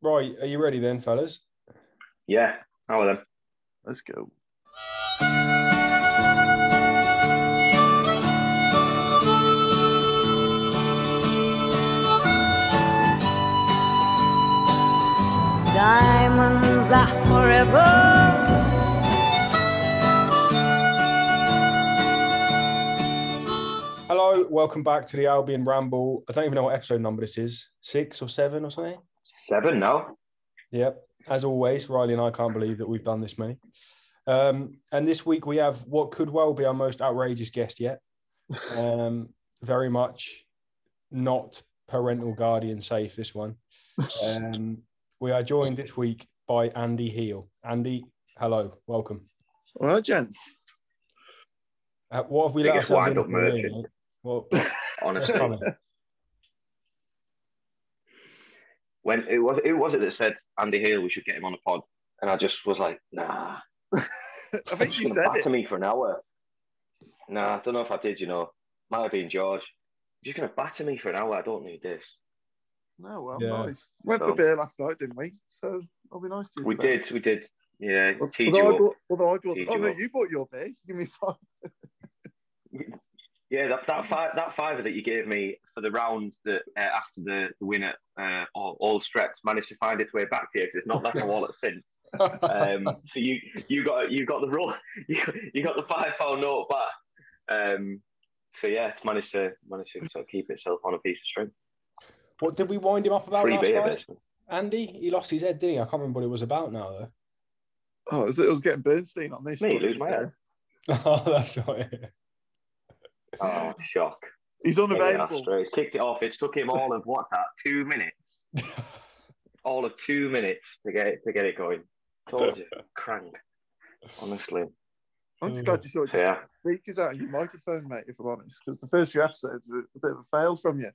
Right, are you ready then, fellas? Yeah, how are them? Let's go. Diamonds are forever. Hello, welcome back to the Albion Ramble. I don't even know what episode number this is, six or seven or something. Seven now. Yep. As always, Riley and I can't believe that we've done this many. Um, and this week we have what could well be our most outrageous guest yet. Um, very much not parental guardian safe, this one. Um, we are joined this week by Andy Heal. Andy, hello, welcome. All right, gents. Uh, what have we let Biggest ourselves wind-up in for here, merchant. Well, Honestly, coming. When it was who was it that said Andy Hale we should get him on a pod, and I just was like, nah. I think He's you gonna said batter it. me for an hour. Nah, I don't know if I did. You know, might have been George. You're just gonna batter me for an hour. I don't need this. No, well, Yeah. nice. Went for beer last night, didn't we? So I'll be nice to you. We today. did, we did. Yeah, Al- Although I, you up. bought, although I bought, oh you no, up. you bought your beer. Give me five. Yeah, that that five, that fiver that you gave me for the round that uh, after the, the win at uh, all, all Strex managed to find its way back to you because it's not left my wallet since. Um, so you you got you got the roll you, you got the five pound note back. Um, so yeah, it's managed to managed to sort of keep itself on a piece of string. what did we wind him off about Free last beer, night? basically. Andy, he lost his head, didn't he? I can't remember what it was about now, though. Oh, it was, it was getting Bernstein on this. Me, but lose my head. oh, that's right. Oh, shock! He's unavailable. straight. Kicked it off. It took him all of what's that? Two minutes. All of two minutes to get it to get it going. Told you, crank. Honestly, I'm just glad you sorted so, your yeah. speakers out of your microphone, mate. If I'm honest, because the first few episodes were a bit of a fail from you.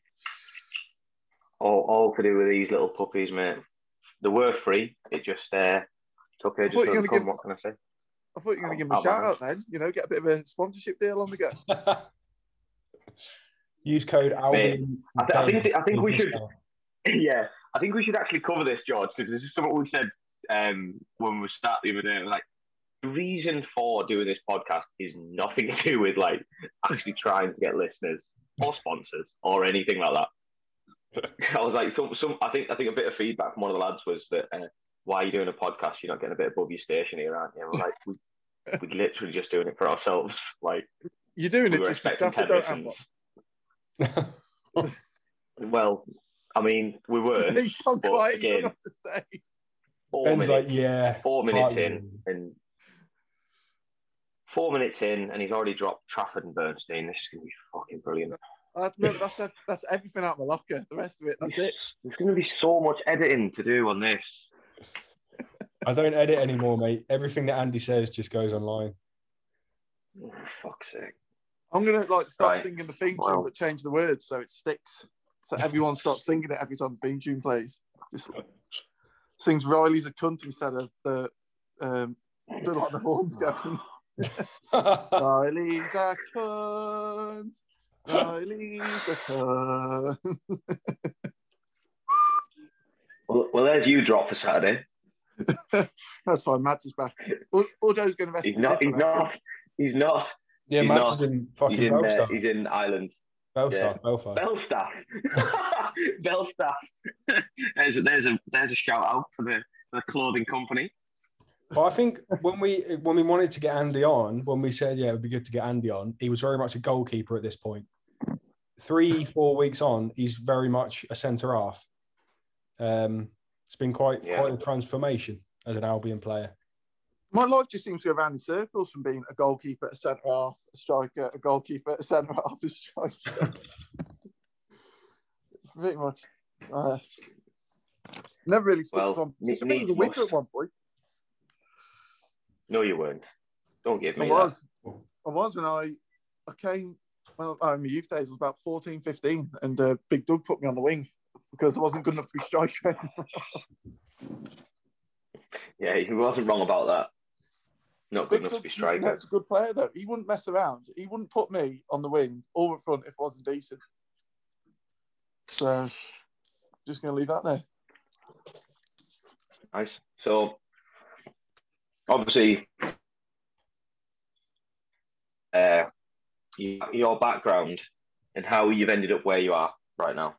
all, all to do with these little puppies, mate. They were free. It just uh, took ages thought for you them were to come. give- What can I say? I thought you were going to give him a Oh, shout out then. You know, get a bit of a sponsorship deal on the go. Use code Albion. I, th- I think I think we should. Discount. Yeah, I think we should actually cover this, George, because this is something we said um, when we started the other day. It was like the reason for doing this podcast is nothing to do with like actually trying to get listeners or sponsors or anything like that. I was like, some, some. I think I think a bit of feedback from one of the lads was that uh, why are you doing a podcast? You're not getting a bit above your station here, aren't you? And we're like, we, we're literally just doing it for ourselves. Like You're doing we it just because expecting don't have listens. Well, I mean, we were. one. He's gone but quiet. He's again, got nothing to say. four Ben's minutes, like, yeah. four minutes partly. in, and four minutes in, and he's already dropped Trafford and Bernstein. This is gonna be fucking brilliant. That's, no, that's, that's everything out of my locker. The rest of it, that's it. There's gonna be so much editing to do on this. I don't edit anymore, mate. Everything that Andy says just goes online. Oh, fuck's sake. I'm gonna like start Right. singing the theme tune, Wow. but change the words so it sticks. So everyone starts singing it every time the theme tune plays. Just sings Riley's a cunt instead of the um, the like the horns going. Riley's a cunt. Riley's a cunt. Well, well, there's you drop for Saturday. That's fine. Matt's is back. Ud- Udo's going to rest He's not. He's not. He's not. Yeah, He's not. is in He's fucking in. Uh, Belfast. he's in Ireland. Belfast, yeah. Belfast. Belstaff. Belstaff. there's a, there's a there's a shout out for the for the clothing company. But I think when we when we wanted to get Andy on, when we said yeah, it would be good to get Andy on, he was very much a goalkeeper at this point. Three, four weeks on, he's very much a centre half. Um, it's been quite Yeah. quite a transformation as an Albion player. My life just seems to go around in circles from being a goalkeeper, a centre half, a striker, a goalkeeper, a centre half, a striker. It's Pretty much. Uh, never really switched Well, from. ne- I I was a winger at one point. No, you weren't. Don't give I me was. I was when I I came. Well, I my youth days I was about 14, 15, and uh, Big Doug put me on the wing because I wasn't good enough to be striker. Yeah, he wasn't wrong about that. Not good enough to be striker. it's a good player though. He wouldn't mess around. He wouldn't put me on the wing or in front if it wasn't decent. So, just going to leave that there. Nice. So, obviously, uh, your background and how you've ended up where you are right now.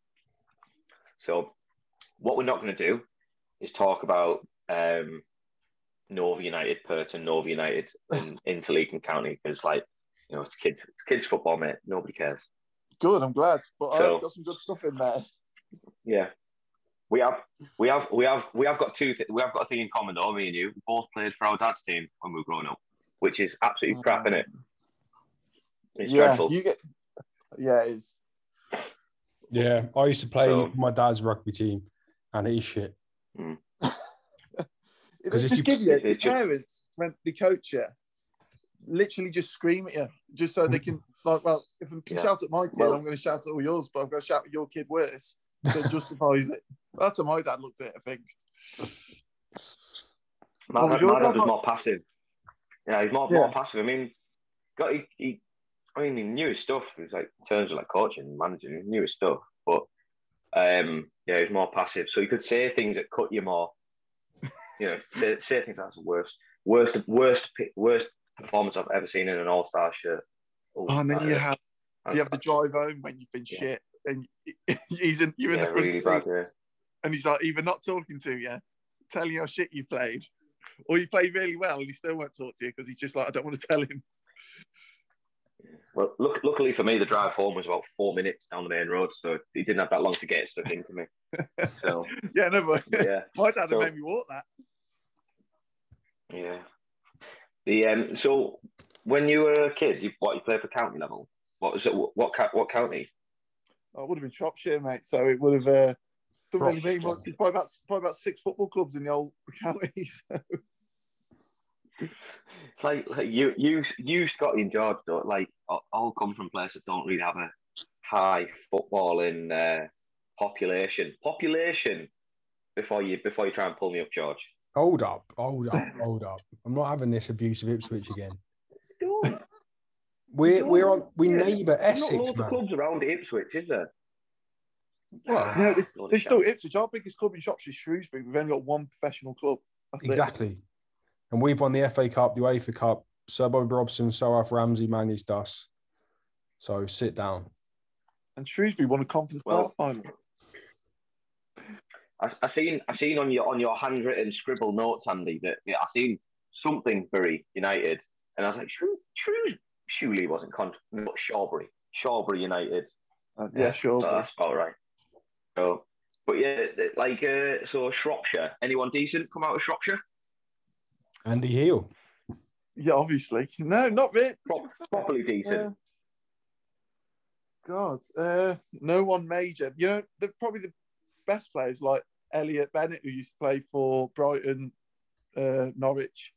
So, what we're not going to do is talk about um, Nova United, Purton, Nova United, and Interleague and County because, like, you know, it's kids, it's kids football, mate. Nobody cares. Good, I'm glad. But uh, So- I've got some good stuff in there. Yeah, we have, we have, we have, we have got two. Th- we have got a thing in common, though. Me and you we both played for our dad's team when we were growing up, which is absolutely crap, mm. isn't it? It's yeah, dreadful. you get. Yeah, it is. Yeah, I used to play So- for my dad's rugby team, and it is shit. It 'Cause just you- give you the it's parents when they coach you, literally just scream at you, just so they can like. Well, if I can Yeah. shout at my kid, Well- I'm going to shout at all yours, but I've got to shout at your kid worse. So it justifies it. That's how my dad looked at it. I think. My, my yours dad was more passive. Yeah, he's more, Yeah. more passive. I mean, got he, he, I mean, he knew his stuff. He was like in terms of like coaching, and managing, he knew his stuff. But um, yeah, he was more passive, so he could say things that cut you more. You know, say, say things that's the worst, worst, worst, worst performance I've ever seen in an All Star shirt. Oh, and then you have you have to drive home when you've been Yeah. shit, and he's in you're in yeah, the front really seat, bad. Yeah. and he's like either not talking to you, telling you how shit you played, or you played really well and he still won't talk to you because he's just like I don't want to tell him. Well, look, luckily for me, the drive home was about four minutes down the main road, so he didn't have that long to get stuck into me. So Yeah, no, but yeah. my dad So- made me walk that. Yeah. The um. So when you were a kid, you what you played for county level? What was it? What what, what county? I would have been Shropshire, mate. So it would have uh, done really mean Shropshire. much. There's probably about probably about six football clubs in the old counties. Like, like you you you Scotty and George don't like all- all come from places that don't really have a high footballing uh, population. Population before you before you try and pull me up, George. Hold up, hold up, hold up. I'm not having this abuse of Ipswich again. Don't. We're we're on we Yeah. neighbour There's not Essex, loads of man. clubs around Ipswich, is there? Well, no, it's, Bloody there's still. Ipswich. Our biggest club in Shropshire is Shrewsbury. We've only got one professional club. That's it. Exactly. And we've won the FA Cup, the UEFA Cup, Sir Bobby Robson, Sir Alf Ramsey, Manny's Dust. So sit down. And Shrewsbury won a conference Well- final. I, I seen I seen on your on your handwritten scribble notes, Andy, that yeah, I seen something very United, and I was like, Shrew, Shrews, surely wasn't con, not Shawbury, Shawbury United. Uh, yeah, sure. so that's about right. So, but yeah, like uh, so Shropshire. Anyone decent come out of Shropshire? Andy Heal. yeah, obviously. No, not really. Pro- properly decent. Uh, God, uh, no one major. You know, the, probably the best players like Elliott Bennett, who used to play for Brighton, uh, Norwich,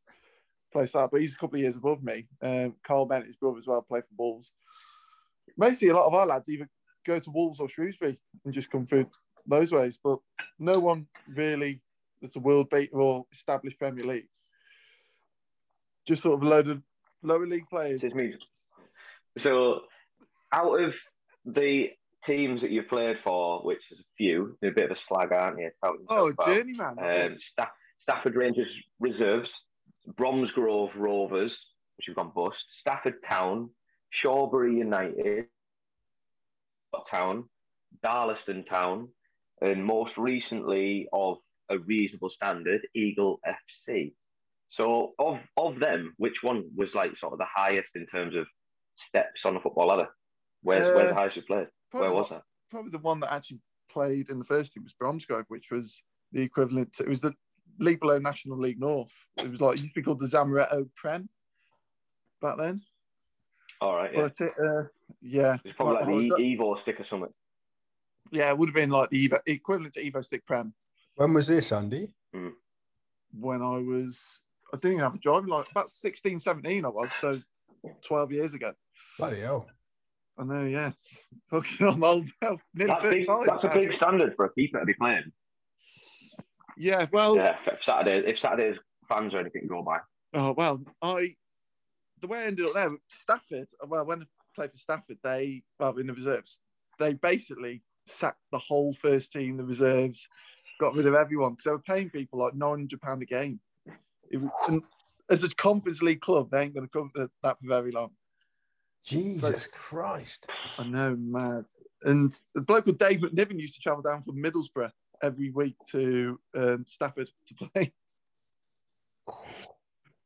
plays that, but he's a couple of years above me. Um, Carl Bennett, his brother as well, play for Wolves. Basically, a lot of our lads either go to Wolves or Shrewsbury and just come through those ways, but no one really that's a world beater or established Premier League. Just sort of a load of lower league players. So, out of the teams that you've played for, which is a few, you're a bit of a slag, aren't you? Oh, journeyman. um, Sta- Stafford Rangers reserves, Bromsgrove Rovers, which have gone bust, Stafford Town, Shawbury United, Town, Darlaston Town, and most recently of a reasonable standard, Eagle FC. So of of them, which one was like sort of the highest in terms of steps on the football ladder? Where's where's Uh, the highest you played? Probably, Where was that? probably the one that actually played in the first team was Bromsgrove, which was the equivalent to, it was the league below National League North. It was like, it used to be called the Zamaretto Prem back then. All right, yeah. But it, uh, yeah. It's probably like, I was- the e- Evo-Stik or something. yeah, it would have been like the Evo, equivalent to Evo-Stik Prem When was this, Andy? when I was, I didn't even have a driving like about 16, 17 I was, so 12 years ago. Bloody hell. I know, yeah. Fucking I'm old now. That's, big, that's a big standard for a keeper to be playing. Yeah, well, Yeah, if Saturday, if Saturday's fans or anything go by. Oh well, I the way I ended up there, Stafford. Well, when I played for Stafford, they well in the reserves, they basically sacked the whole first team, the reserves, got rid of everyone because they were paying people like nine hundred pound a game. It was, and as a Conference League club, they ain't going to cover that for very long. Jesus Christ. I know, mad. And the bloke called Dave McNiven used to travel down from Middlesbrough every week to um, Stafford to play.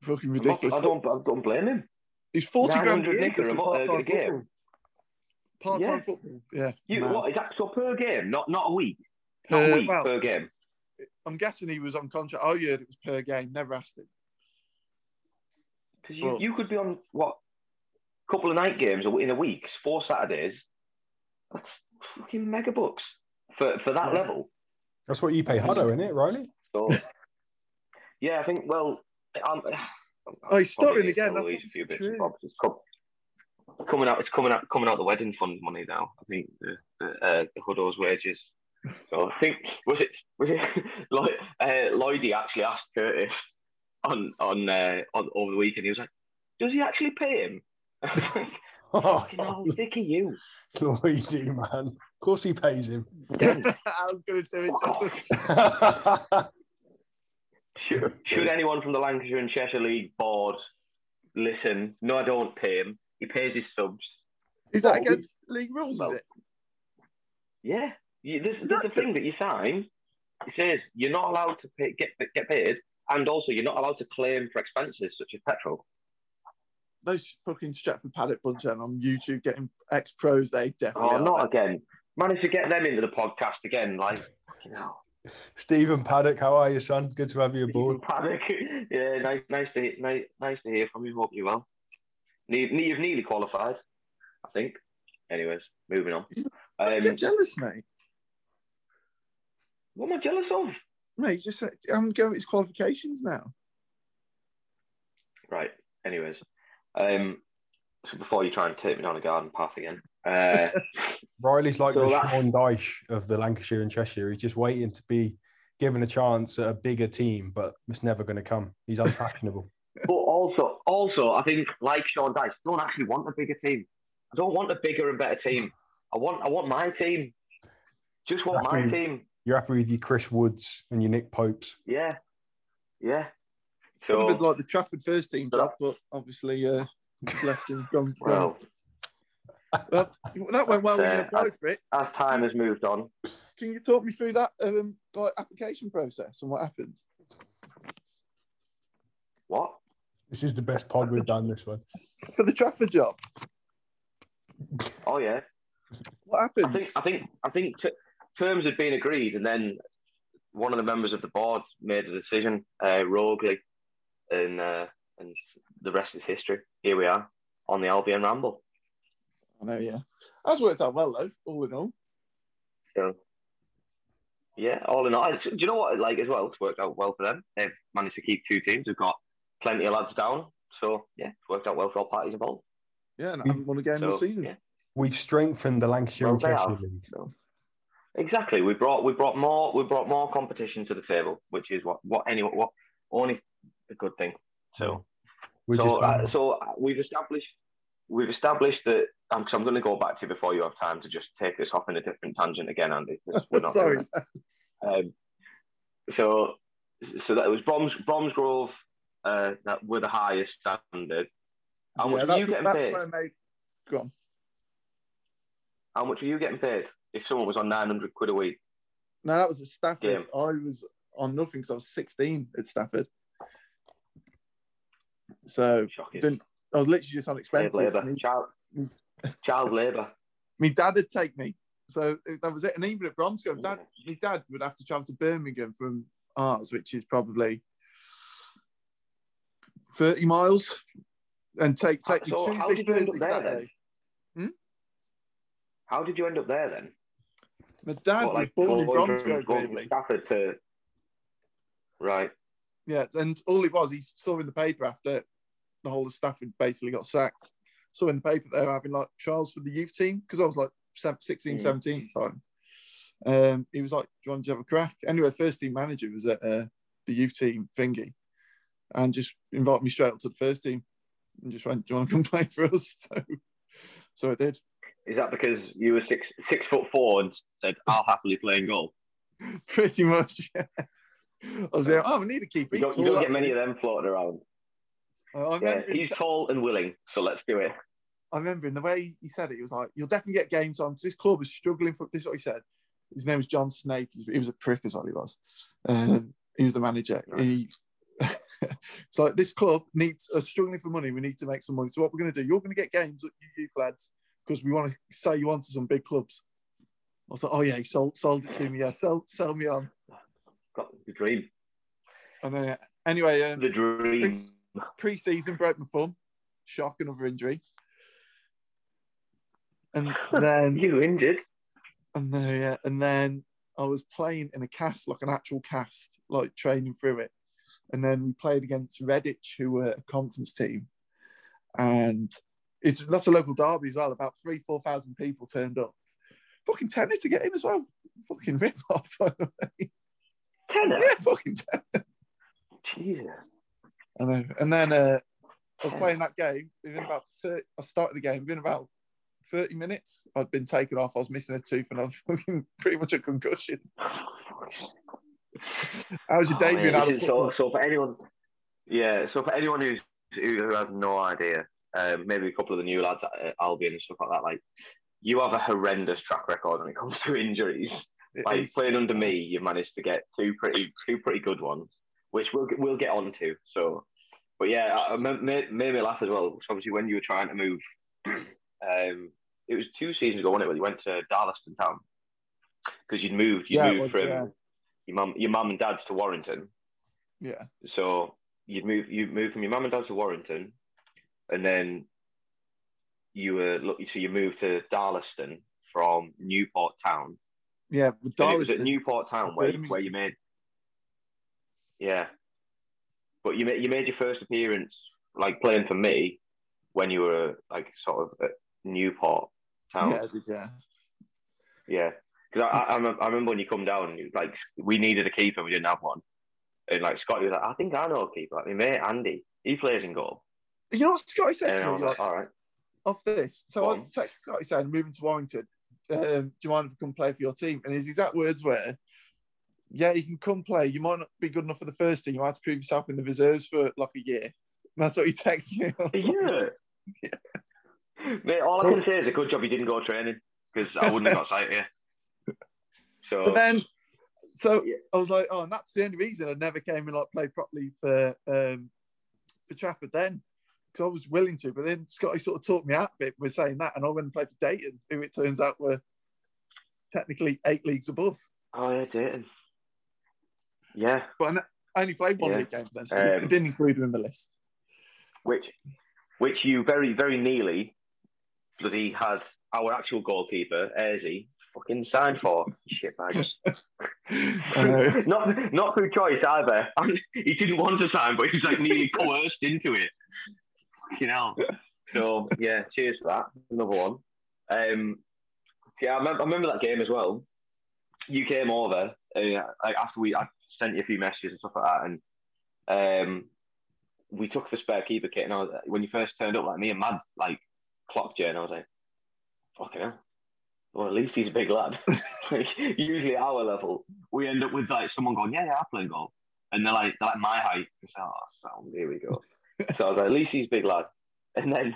Fucking ridiculous. I don't, I don't blame him. He's 40 grand a 900 year nicker for a mo- part-time game. football. Part-time Yeah. football. Yeah. You, mad. what is that? So per game, not not a week, Uh, not a week well, per game. I'm guessing he was on contract. Oh, yeah, it was per game. Never asked him. Because you, well- you could be on what couple of night games in a week, four Saturdays. That's fucking mega bucks for for that Yeah. level. That's what you pay Huddo, isn't it, Riley? So yeah, I think well, I'm, Oh, he's starting to again. That's a few bits true. and bobs. It's com- coming out. It's coming out. Coming out the wedding fund money now. I think the the, uh, the Huddo's wages. So I think was it was it Lloyd, uh, Lloydie actually asked Curtis on on uh, on over the weekend. He was like, "Does he actually pay him?" I was like, Oh, Fucking hell, sick of you. Lloydie, man. Of course he pays him. I was going to do it. Should, should anyone from the Lancashire and Cheshire League board listen? No, I don't pay him. He pays his subs. Is that Well, against league rules? well, is it? Yeah, you, there's, Is there's that a thing that you sign. It says you're not allowed to pay, get get paid, and also you're not allowed to claim for expenses such as petrol. Those fucking Stretford Paddock bunch then on YouTube getting ex pros. They definitely. Oh, are. not again. Managed to get them into the podcast again. Like, you know, Stephen Paddock, how are you, son? Good to have you aboard. Paddock. yeah, nice, nice to nice, nice to hear from you. Hope you're well. Ne- ne- You've nearly qualified, I think. Anyways, moving on. Don't Um, get jealous, mate. what am I jealous of? Mate, just I'm going his qualifications now. Right. Anyways, um, so before you try and take me down a garden path again, uh, Riley's like So the that- Sean Dyche of the Lancashire and Cheshire. He's just waiting to be given a chance at a bigger team, but it's never going to come. He's unfashionable. but also, also, I think like Sean Dyche, I don't actually want a bigger team. I don't want a bigger and better team. I want, I want my team. Just want my team. You're happy with your Chris Woods and your Nick Popes. Yeah, yeah. Could have So, been like the Trafford first team job, but obviously uh, left and gone. well, Well, that went well when you Uh, applied for it. as time has moved on, Can you talk me through that um, like application process and what happened? what? This is the best pod we've done. This one. For the Trafford job, Oh yeah. what happened? I think, I think, I think t- terms had been agreed, and then one of the members of the board made a decision, uh, roguely, and uh, and the rest is history. Here we are on the Albion Ramble. I know, yeah. That's worked out well though, all in all. So, yeah, all in all, do you know what? Like as well, it's worked out well for them. They've managed to keep two teams. They've got plenty of lads down. So yeah, it's worked out well for all parties involved. Yeah, and I haven't won a game So this season. yeah, We've strengthened the Lancashire Well, and Cheshire. League. so exactly. We brought we brought more we brought more competition to the table, which is what what any what only a good thing. So so uh, so uh, we've established we've established that. Um, so I'm going to go back to you before you have time to just take this off in a different tangent again, Andy. 'cause we're not Sorry. Um, so, so that was Broms, Bromsgrove uh, that were the highest standard. How much yeah, were you that's, getting that's paid? I made. Go on. How much were you getting paid if someone was on 900 quid a week? No, that was at Stafford. Game. I was on nothing because I was 16 at Stafford. So didn't I was literally just on expenses. labour. Me- Child, child labour. My dad would take me. So that was it. And even at Bromsgrove, dad, my dad would have to travel to Birmingham from ours, which is probably 30 miles, and take take So how Tuesday, did you end up there then? Saturday. Hmm? How did you end up there then? My dad What, was born in Bromsgrove, going from weirdly. Stafford to right. Yeah, and all it was, he saw in the paper after the whole of Stafford basically got sacked. Saw in the paper they were having like trials for the youth team because I was like sev- 16, Mm. 17 at the time. Um, he was like, Do you want to have a crack? Anyway, first team manager was at uh, the youth team thingy and just invited me straight up to the first team and just went, Do you want to come play for us? So, so I did. Is that because you were six six foot four and said I'll happily play in goal? Pretty much. Yeah. I was like, oh, we need a keeper. You don't, you don't get many of them floating around. I Yeah, he's tall and willing, so let's do it. I remember in the way he said it, he was like, "You'll definitely get games on." 'cause this club is struggling for. This is what he said. His name was John Snake. He was, a prick as well. He was. Um, he was the manager. Right. He. so this club needs are struggling for money. We need to make some money. So what we're going to do? You're going to get games, with you youth lads, because we want to say you on to some big clubs. I thought, oh yeah, he sold sold it to me. Yeah, sell sell me on. Dream. And uh, anyway, um, The dream. pre-season broke my thumb. Shock, another injury. And then You injured? And then, yeah, and then I was playing in a cast, like an actual cast, like training through it. And then we played against Redditch, who were a conference team. And it's that's a local derby as well. About three, four thousand people turned up. Fucking tenner to get in as well. Fucking rip off. Tenner? yeah, fucking tenner. Jesus. I know. And then uh, I was playing that game. Within about 30, I started the game. Within about 30 minutes, I'd been taken off. I was missing a tooth and I was fucking pretty much a concussion. How was your Oh, man, this of is so, so for anyone, yeah, so for anyone who's who, who has no idea, um, maybe a couple of the new lads at Albion and stuff like that, like you have a horrendous track record when it comes to injuries. It Like is- playing under me, you've managed to get two pretty two pretty good ones, which we'll we'll get on to. So, but yeah, I, I made, made made me laugh as well. So obviously, when you were trying to move, um, it was two seasons ago, wasn't it? When you went to Darlaston Town because you'd moved, you Yeah, moved was, from yeah. your mum your mum and dad's to Warrington. yeah. So you'd move you moved from your mum and dad's to Warrington, and then you were look. So you moved to Darlaston from Newport Town. Yeah. But And it was at Newport Town where you, where you made. Yeah, but you made you made your first appearance like playing for me when you were like sort of at Newport Town. Yeah, I did, yeah. Yeah, because I, I, I remember when you come down, like we needed a keeper, we didn't have one, and like Scotty was like, "I think I know a keeper." Like my mate Andy, he plays in goal, You know what Scotty said to me? Like, like, "All right." off this. So I on. texted Scotty saying, moving to Warrington. Um, do you mind if I come play for your team? And his exact words were, yeah, you can come play. You might not be good enough for the first team. You might have to prove yourself in the reserves for like a year. And that's what he texted me. Like, Yeah. Mate, all I can say is a good job you didn't go training because I wouldn't have got sight here. So But then, so Yeah. I was like, oh, and that's the only reason I never came and like played properly for um, for Trafford then, because I was willing to. But then Scotty sort of talked me out of it with saying that, and I went and played for Dayton, who it turns out were technically eight leagues above. oh yeah, dating. Yeah, But I only played one Yeah. league game then, so Um, I didn't include him in the list. which which you very very nearly bloody had our actual goalkeeper Airzy fucking signed for. Shit bags. Not not through choice either. he didn't want to sign, but he was like nearly coerced into it. You know. So yeah, cheers for that. Another one. Um, yeah, I remember, I remember that game as well. You came over uh, like after we I sent you a few messages and stuff like that, and um, we took the spare keeper kit. And I was, when you first turned up, like me and Mads like clocked you, and I was like, "Fucking hell." Well, at least he's a big lad. like, usually at our level, we end up with like someone going, "Yeah, yeah, I play goal," and they're like, they're like my height. So, oh, here we go. so I was like, "At least he's a big lad." And then,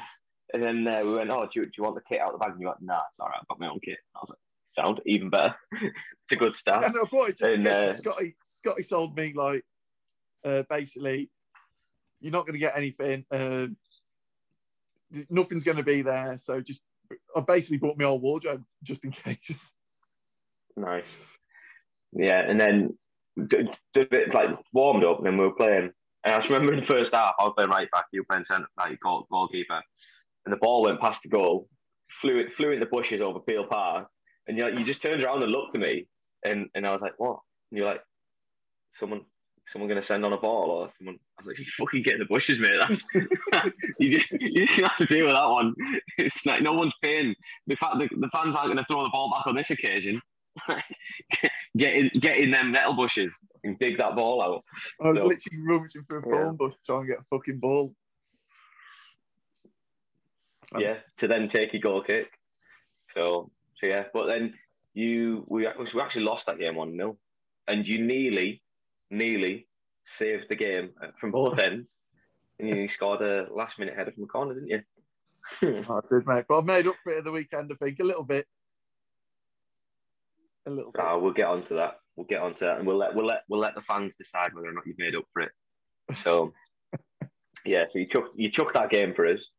and then uh, we went, "Oh, do you, do you want the kit out of the bag?" And you went, "Nah, it's all right. I've got my own kit." I was like, "Sound even better. it's a good start." And I brought it just And, uh, Scotty, Scotty sold me like uh, basically, you're not going to get anything. Um, nothing's going to be there. So just, I basically bought my old wardrobe just in case. Nice. Yeah, and then a bit like warmed up, and then we were playing. And I just remember in the first half, I was playing right back, you were playing centre, like goal, goalkeeper, and the ball went past the goal, flew it, flew in the bushes over Peel Park, and you you just turned around and looked at me, and and I was like, what? And you're like, someone. Someone gonna send on a ball or someone? I was like, "You fucking get in the bushes, mate." That's, you just you just have to deal with that one. It's like no one's paying. The fact the, the fans aren't gonna throw the ball back on this occasion get in, get in them nettle bushes and dig that ball out. I was So- literally rummaging through a Yeah. phone bush to try and get a fucking ball. Um, Yeah, to then take your goal kick. So, so yeah, but then you we, we actually lost that game one 0 and you nearly, nearly saved the game from both ends. And you scored a last minute header from the corner, didn't you? I did, mate. But I've made up for it at the weekend, I think, a little bit. A little bit. Ah, we'll get onto that. We'll get onto that, and we'll let we'll let we'll let the fans decide whether or not you've made up for it. So, yeah, so you took you took that game for us,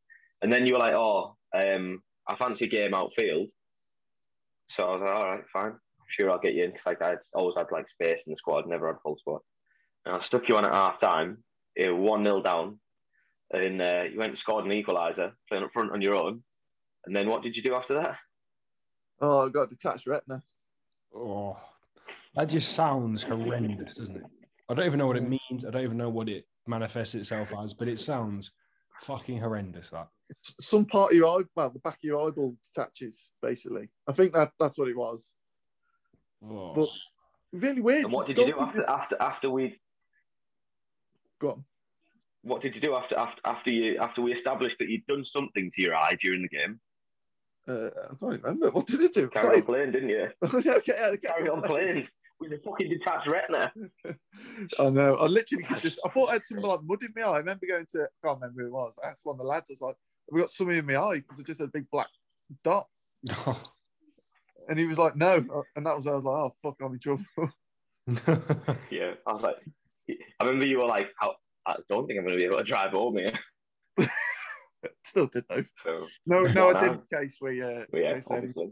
and then you were like, "Oh, um, I fancy a game outfield." So I was like, "All right, fine, sure, I'll get you in," because like I'd always had like space in the squad, never had full squad. And I stuck you on at half time, one 0 down, and uh, you went and scored an equaliser, playing up front on your own. And then what did you do after that? Oh, I got detached retina. Oh, that just sounds horrendous, doesn't it? I don't even know what it means. I don't even know what it manifests itself as, but it sounds fucking horrendous. That Some part of your eye, well, the back of your eyeball detaches, basically. I think that that's what it was. oh. But really weird. And what did you do after just- after after we? Go on. What did you do after after after you after we established that you'd done something to your eye during the game? Uh, I can't remember. What did it do? Carry on playing, didn't you? okay, yeah, okay. Carry on playing with a fucking detached retina. I know. I literally could just. I thought I had something like mud in my eye. I remember going to. I can't remember who it was. I asked one of the lads. I was like, we got something in my eye?" Because it just had a big black dot. And he was like, "No." And that was. I was like, "Oh fuck, I'm in trouble." Yeah, I was like, I remember you were like, I, I don't think I'm going to be able to drive home here. Still did though. So, No, no, I didn't. In case we. Uh, yeah, case obviously.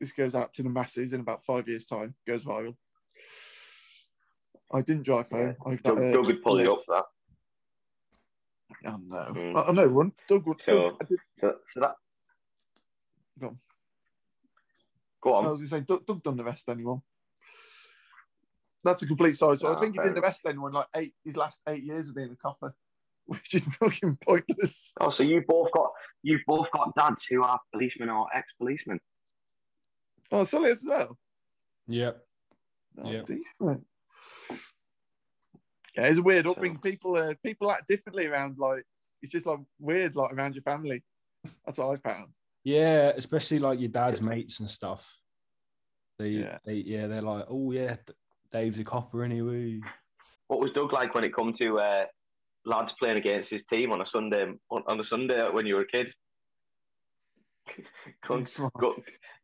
this goes out to the masses in about five years' time. Goes viral. I didn't drive home. I got, Doug, uh, Doug would pull you up for that. Oh no! Mm. I, I know one. Doug would. So- Doug, I, did, So, so that. Go on. Go I was going to say Doug, Doug done arrest anyone. That's a complete side. So I Ah, think he didn't arrest anyone like eight his last eight years of being a copper, which is fucking pointless. Oh, so you both got you both got dads who are policemen or ex-policemen. Oh, Sully as well. yep. Oh, Yeah. decent. Yeah, it's a weird upbringing. People, uh, people act differently around. Like it's just like weird, like around your family. That's what I found. Yeah, especially like your dad's mates and stuff. They, Yeah. they, yeah, they're like, oh yeah, Dave's a copper anyway. What was Doug like when it come to uh, lads playing against his team on a Sunday on, on a Sunday when you were a kid? Cunt. Go,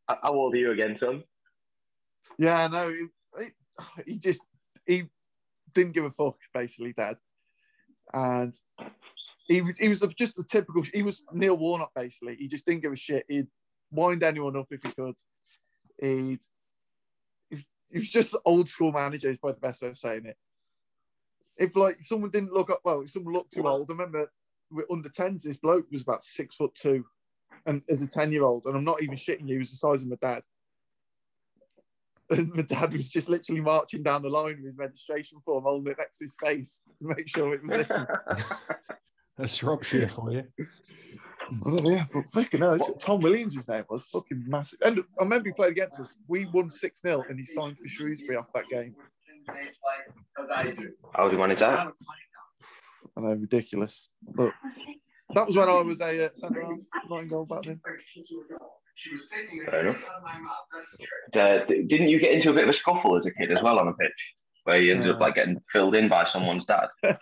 how old are you again, son? Yeah, no, he, he, he just he didn't give a fuck, basically, Dad, and he was he was just the typical. He was Neil Warnock, basically. He just didn't give a shit. He'd wind anyone up if he could. He'd he, he was just old school manager. Is probably the best way of saying it. If like if someone didn't look up, well, if someone looked too old. I remember under tens, this bloke was about six foot two, and as a ten year old, and I'm not even shitting you, he was the size of my dad. And my dad was just literally marching down the line with his registration form, holding it next to his face to make sure it was him. That's Shropshire for you. oh, yeah, but fucking hell, it's- Tom Williams' his name was fucking massive. And I remember he played against us. We won 6 0 and he signed for Shrewsbury off that game. How do you manage that? I know, ridiculous. But that was when I was a uh, centre half, not in goal back then. Fair enough. Uh, didn't you get into a bit of a scuffle as a kid as well on a pitch, where you ended up like getting filled in by someone's dad?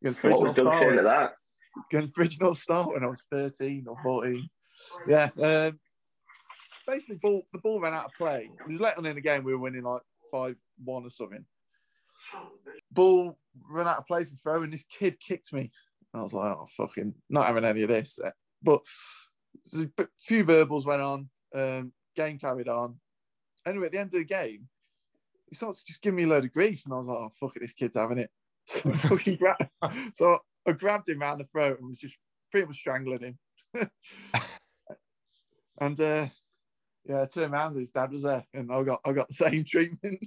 What was Doug saying to that? against Bridgenell Star when I was 13 or 14. Yeah. Um, basically, ball, the ball ran out of play. It was late on in the game. We were winning like 5 1 or something. Ball ran out of play for throw, and this kid kicked me. And I was like, oh, fucking, not having any of this. But a few verbals went on. Um, game carried on. Anyway, at the end of the game, he starts to just giving me a load of grief. And I was like, oh, fuck it, this kid's having it. So I fucking gra- so I grabbed him round the throat and was just pretty much strangling him. and uh, yeah, I turned around, his dad was there, and I got I got the same treatment.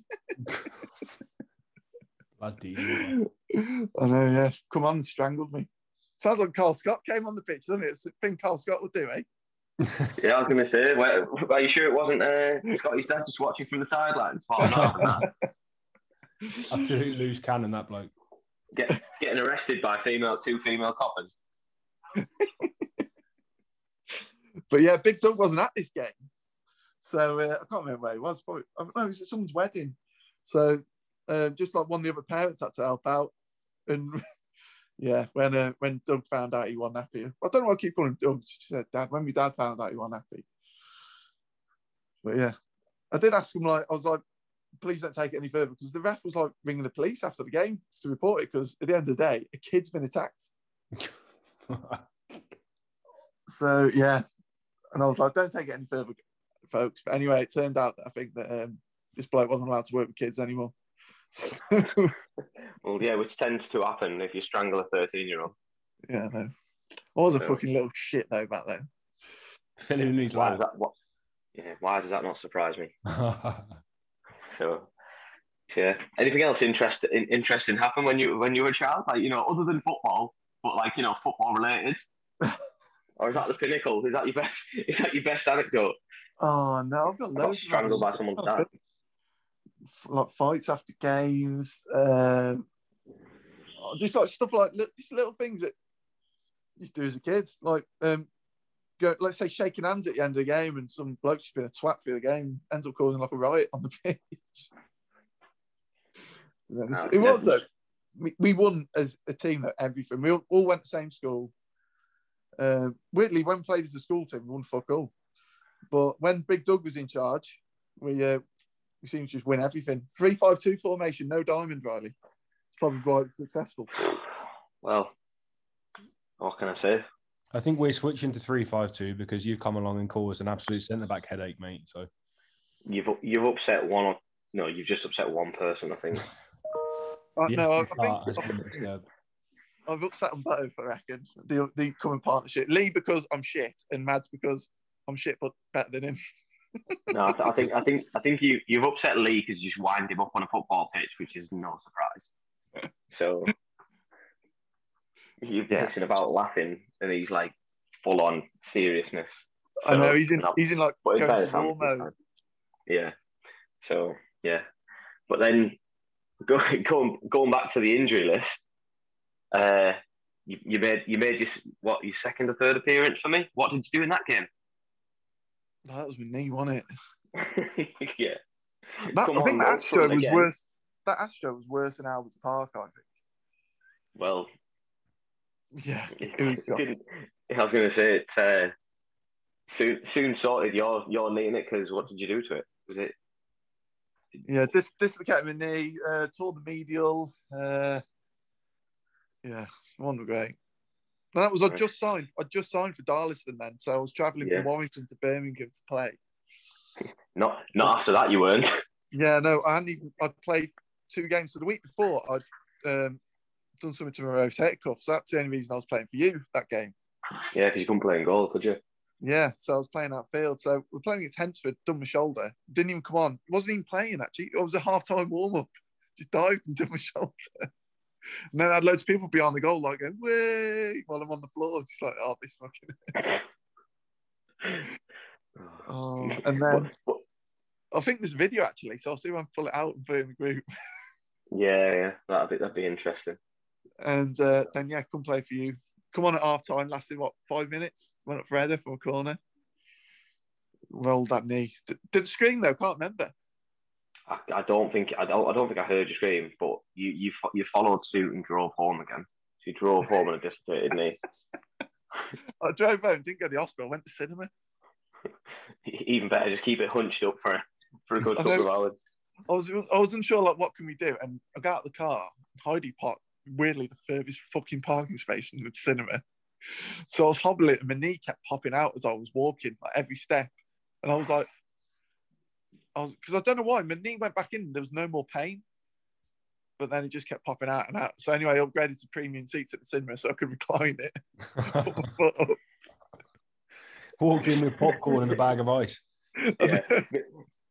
Bloody. I know, yeah. Come on, strangled me. Sounds like Carl Scott came on the pitch, doesn't it? It's the thing Carl Scott would do, eh? Yeah, I was going to say, well, are you sure it wasn't uh, Scotty's dad just watching from the sidelines? No, no. Absolute loose cannon, that bloke. Get, getting arrested by female two female coppers. But yeah, Big Doug wasn't at this game. So uh, I can't remember where he was. Probably, I don't know, it was at someone's wedding. So uh, just like one of the other parents had to help out, and yeah, when uh, when Doug found out he wasn't happy, I don't know why I keep calling him Doug. She said, "Dad." When my dad found out he wasn't happy, but yeah, I did ask him like I was like, "Please don't take it any further," because the ref was like ringing the police after the game to report it because at the end of the day, a kid's been attacked. So yeah, and I was like, "Don't take it any further, folks." But anyway, it turned out that I think that um, this bloke wasn't allowed to work with kids anymore. Well, yeah, which tends to happen if you strangle a 13 year old. yeah, no. I was a fucking little shit though back then. Filling in his Why does life. that? What? Yeah, why does that not surprise me? So, yeah. Anything else interesting interesting happen when you when you were a child? Like you know, other than football, but like you know, football related. or is that the pinnacle? Is that your best? Is that your best anecdote? Oh no, I've got I got loads. of strangled by others. someone's dad. Like fights after games, um, oh, just like stuff like just little things that you used to do as a kid, like um, go let's say shaking hands at the end of the game, and some bloke's just been a twat through the game, ends up causing like a riot on the pitch. So it was- Oh, it was though. We, we won as a team at everything. We all, all went the same school. Uh, weirdly, when we played as a school team, we won fuck all. But when Big Doug was in charge, we uh, we seemed to just win everything. Three five two formation, no diamond, Riley. It's probably why it's successful. Well, what can I say? I think we're switching to three five two because you've come along and caused an absolute centre back headache, mate. So You've you've upset one. or- No, you've just upset one person. I think. Uh, the no, I, I apple cart has think been disturbed. I've upset them both. I reckon the the coming partnership. Lee because I'm shit, and Mads because I'm shit but better than him. No, I, th- I think I think I think you you've upset Lee because you just wind him up on a football pitch, which is no surprise. So you're Yeah. pushing about laughing, and he's like full on seriousness. I know he's in he's in like going to war mode. Yeah. So yeah, but then go, going going back to the injury list, uh, you, you made you made your what your second or third appearance for me. What did you do in that game? That was my knee, wasn't it? yeah. That, Come I think on, that Astro was again. worse. That Astro was worse than Alberts Park, I think. Well, Yeah, it was. I was going to say it. Uh, soon, soon sorted your your knee in it because what did you do to it? Was it? Yeah, dis- dislocated my knee, uh, tore the medial. Uh, yeah, one great. And that was I Right. just signed. I just signed for Darlaston then, so I was travelling Yeah. from Warrington to Birmingham to play. Not not after that. You weren't. Yeah, no, I hadn't even. I'd played two games. So the week before, I'd um, done something to my rotator cuff. So that's the only reason I was playing for you that game. Yeah, because you couldn't play in goal, could you? Yeah, so I was playing outfield. So we're playing against Hednesford, done my shoulder. Didn't even come on. Wasn't even playing actually. It was a half time warm up. Just dived and did my shoulder. And then I had loads of people behind the goal, like going, way while I'm on the floor. Just like, oh, this fucking. Oh, and then I think there's a video actually, so I'll see if I can pull it out and put it in the group. yeah, yeah, that'd be that'd be interesting. And uh, then yeah, come play for you. Come on at half time, lasted what five minutes. Went up for header from a corner. Rolled that knee. Did, did it scream though? Can't remember. I, I don't think I don't I don't think I heard you scream, but you you you followed suit and drove home again. So you drove home on a dislocated knee. I drove home, didn't go to the hospital, went to cinema. Even better, just keep it hunched up for a, for a good couple of hours. I was I was unsure like what can we do, and I got out of the car. Heidi parked weirdly the furthest fucking parking space in the cinema. So I was hobbling, and my knee kept popping out as I was walking, like every step, and I was like, I was because I don't know why my knee went back in. and There was no more pain, but then it just kept popping out and out. So anyway, I upgraded to premium seats at the cinema so I could recline it. Put my foot up. Walked in with popcorn and a bag of ice. Yeah.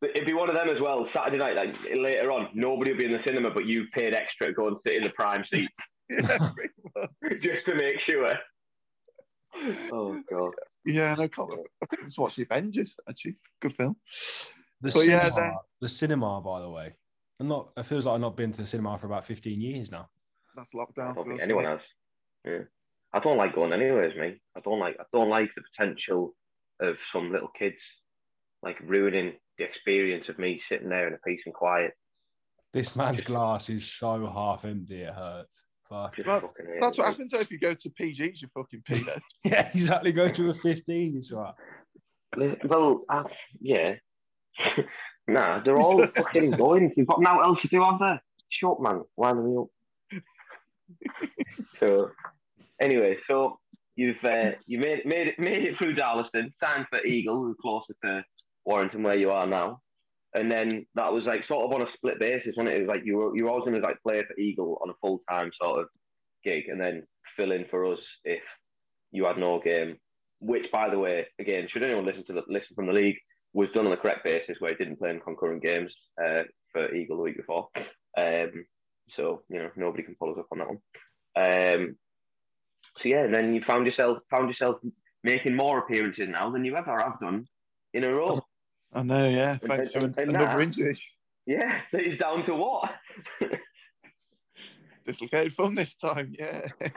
It'd be one of them as well. Saturday night, like later on, nobody would be in the cinema, but you paid extra to go and sit in the prime seats yeah, just to make sure. Oh god. yeah, no comment. I think I was watching Avengers actually. Good film. The But yeah, cinema, then- the cinema, by the way. I'm not. It feels like I've not been to the cinema for about 15 years now. That's I lockdown. don't for think us, anyone mate. has. Yeah. I don't like going anyways, mate. I don't like I don't like the potential of some little kids like ruining the experience of me sitting there in a peace and quiet. This man's glass is so half empty, it hurts. Fuck. Just Well, fucking That's what happens though if you go to PGs, you fucking pedo. Yeah, exactly. Go to a 15. It's all right. Well, uh, yeah. nah, they're all fucking going. You've got now else to do, have they? Shut, man. Wind me up. so, anyway, so you've uh, you made made it made it through Darlaston, signed for Eagle, who closer to Warrington where you are now, and then that was like sort of on a split basis, wasn't it? It was like you were you were always going to like play for Eagle on a full time sort of gig, and then fill in for us if you had no game. Which, by the way, again, should anyone listen to the listen from the league, was done on the correct basis where he didn't play in concurrent games uh, for Eagle the week before. Um, so you know nobody can follow us up on that one. Um, so yeah, and then you found yourself found yourself making more appearances now than you ever have done in a row. I know, yeah. Thanks to and- and another that- injury. Yeah, that is down to what? Dislocated thumb this time, yeah.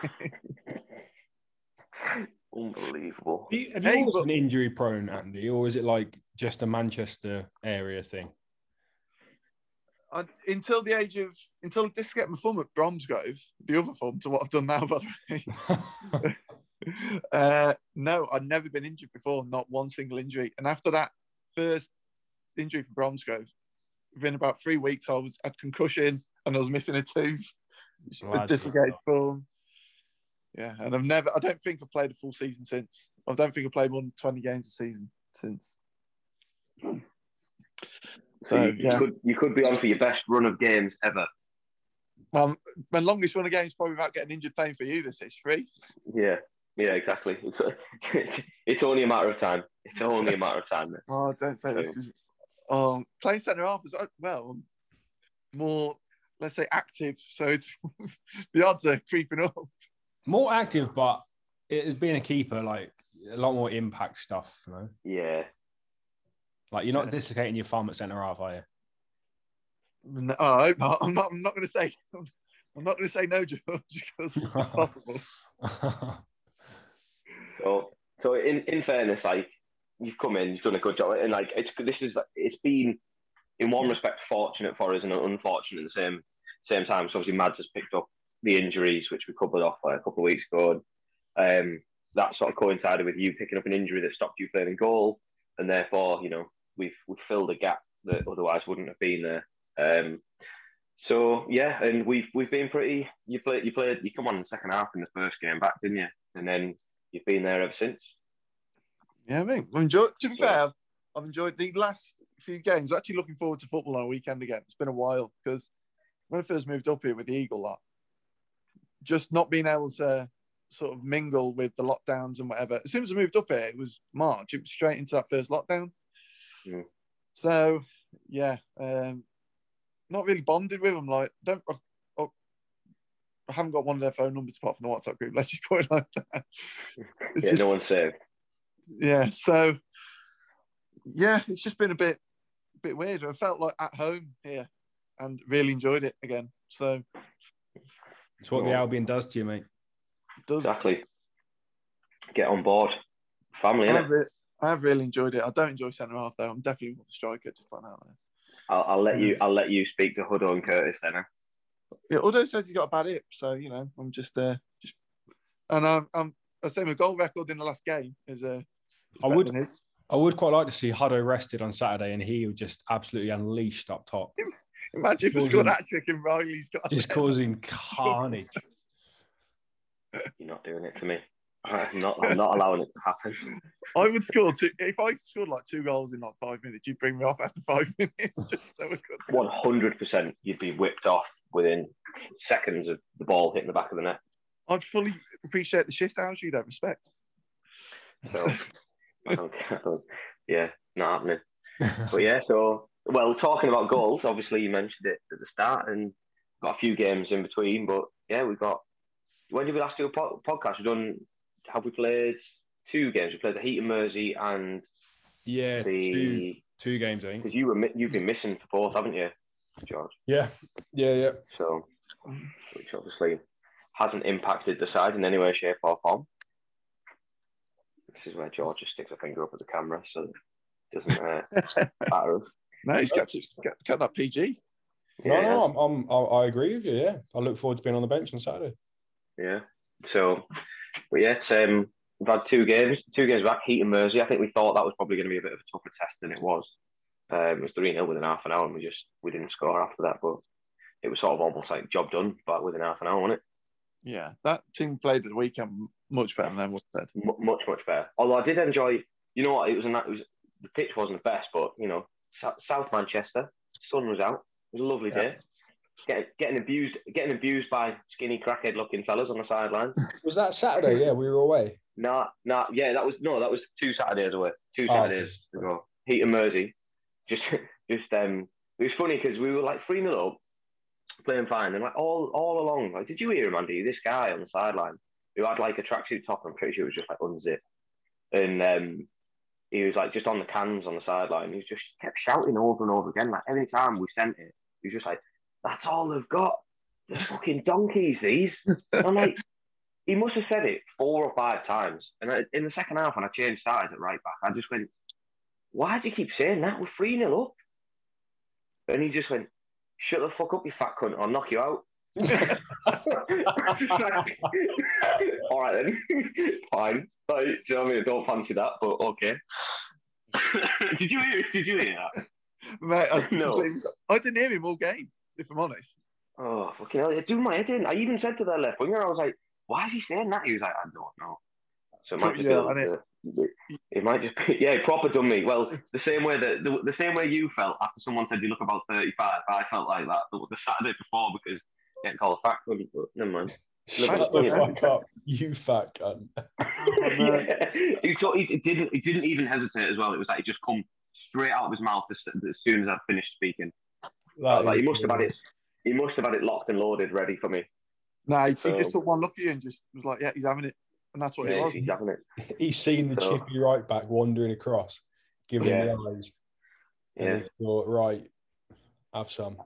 Unbelievable. Have you, have you Hey, always but- been injury prone, Andy, or is it like just a Manchester area thing? I, until the age of until I dislocated my thumb at Bromsgrove, the other thumb to what I've done now, by the way. uh, no, I'd never been injured before, not one single injury. And after that first injury for Bromsgrove, within about three weeks, I was had concussion and I was missing a tooth, dislocated thumb. Yeah, and I've never, I don't think I've played a full season since. I don't think I've played more than 20 games a season since. So So, you, you yeah. could you could be on for your best run of games ever. Well, my longest run of games probably without getting injured playing for you this is three. Yeah, yeah, exactly. It's, it's only a matter of time. It's only a matter of time. mate. Oh, don't say this. 'cause, Um, playing centre half is uh, well more, let's say, active. So it's the odds are creeping up. More active, but it has been a keeper, like a lot more impact stuff, you know? Yeah, Like you're not Yeah. dislocating your thumb at centre half, are you? No, oh, I hope not. I'm not. I'm not going to say. I'm not going to say no, George, because it's possible. So, so in, in fairness, like you've come in, you've done a good job, and like it's this is it's been in one respect fortunate for us and unfortunate at the same same time. So obviously, Mads has picked up the injuries, which we covered off like, a couple of weeks ago. Um, that sort of coincided with you picking up an injury that stopped you playing goal, and therefore, you know, we've we've filled a gap that otherwise wouldn't have been there. Um, so yeah, and we've we've been pretty. You played you played you come on in the second half in the first game back, didn't you? And then you've been there ever since. Yeah, I mean, I've enjoyed. To be fair, I've, I've enjoyed the last few games. I'm Actually, looking forward to football on a weekend again. It's been a while because when I first moved up here with the Eagle lot, just not being able to sort of mingle with the lockdowns and whatever. As soon as I moved up here, it was March. It was straight into that first lockdown. Mm. So yeah, um, not really bonded with them. Like, don't. I, I- I haven't got one of their phone numbers apart from the WhatsApp group. Let's just put it like that. It's yeah, just- no one's saved. yeah so yeah it's just been a bit bit weird i felt like at home here and really enjoyed it again so It's what the Albion does to you, mate. it does Exactly. Get on board. Family, I, innit? have re- I have really enjoyed it i don't enjoy centre half though i'm definitely more of a striker just putting out there I'll, I'll let you. I'll let you speak to Huddo and Curtis then. Huh? yeah although says he's got a bad hip so you know i'm just uh just and i'm i'm i say my goal record in the last game is uh is I would- his. I would quite like to see Huddo rested on Saturday and he would just absolutely unleashed up top, imagine if I scored a hat trick and Riley's got just causing carnage. You're not doing it to me. I'm not. I'm not allowing it to happen. I would score two if I scored like two goals in like five minutes. You'd bring me off after five minutes just so could. One hundred percent. You'd be whipped off within seconds of the ball hitting the back of the net. I'd fully appreciate the shit out you don't respect. So, I don't, I don't, yeah, not happening. But yeah, so well, talking about goals, obviously you mentioned it at the start, and got a few games in between. But yeah, we got. When did we last do a po- podcast? We've done. Have we played two games? We played the Heaton Mersey and Yeah, the two games, I think. because you were you've been missing for both, haven't you, George? Yeah, yeah, yeah. So, which obviously hasn't impacted the side in any way, shape, or form. This is where George just sticks a finger up at the camera, so it doesn't uh, matter. us. no, he's kept, it- kept, kept that PG. No, Yeah. no, I'm, I'm, I I agree with you. Yeah, I look forward to being on the bench on Saturday. Yeah. So, but yeah, it's, um, we've had two games, two games back, Heaton Mersey. I think we thought that was probably going to be a bit of a tougher test than it was. Um, it was 3 0 within half an hour, and we just we didn't score after that. But it was sort of almost like job done, but within half an hour, wasn't it? Yeah, that team played at the weekend much better than Woodford. M- much, much better. Although I did enjoy, you know what, it was, a, it was the pitch wasn't the best, but you know, South Manchester, sun was out. It was a lovely Yeah. day. Getting, getting abused, getting abused by skinny crackhead-looking fellas on the sideline. Was that Saturday? Yeah, we were away. Nah, nah, yeah, that was no, that was two Saturdays away. two Saturdays ago. Heaton Mersey. Just, just um, it was funny because we were like three 0 up, playing fine, and like all all along, like, did you hear him, Andy? This guy on the sideline who had like a tracksuit top, I'm pretty sure it was just like unzipped, and um, he was like just on the cans on the sideline. He just kept shouting over and over again. Like every time we sent it, he was just like, "That's all they've got. They're fucking donkeys, these." And I'm like, he must have said it four or five times. And I, in the second half, when I changed sides at right back, I just went, "Why do you keep saying that? We're three 0 up." And he just went, "Shut the fuck up, you fat cunt! I'll knock you out." All right then, fine. Like, do you know what I mean? I don't fancy that, but okay. did you hear? Did you hear that? Mate, I, No. I didn't hear him all game, if I'm honest. Oh fucking hell! It do my head in. I even said to their left winger, I was like, "Why is he saying that?" He was like, "I don't know." So it might just Yeah, be, and it- it might just be, yeah, proper done me. Well, the same way that the, the same way you felt after someone said you look about thirty-five, I felt like that the, the Saturday before because getting called a fat cunt, but never mind. Shut the you know. fuck up, you fat cunt. yeah. he, so he, he didn't he didn't even hesitate as well. It was like it just come straight out of his mouth as, as soon as I finished speaking. I That like, he must have had it. He must have had it locked and loaded, ready for me. No, he, he just took one look at you and just was like, yeah, he's having it. And that's what it was. he's having it. He's seen the So- chippy right back wandering across, giving Yeah. the eyes. Yeah. And he thought, right, have some.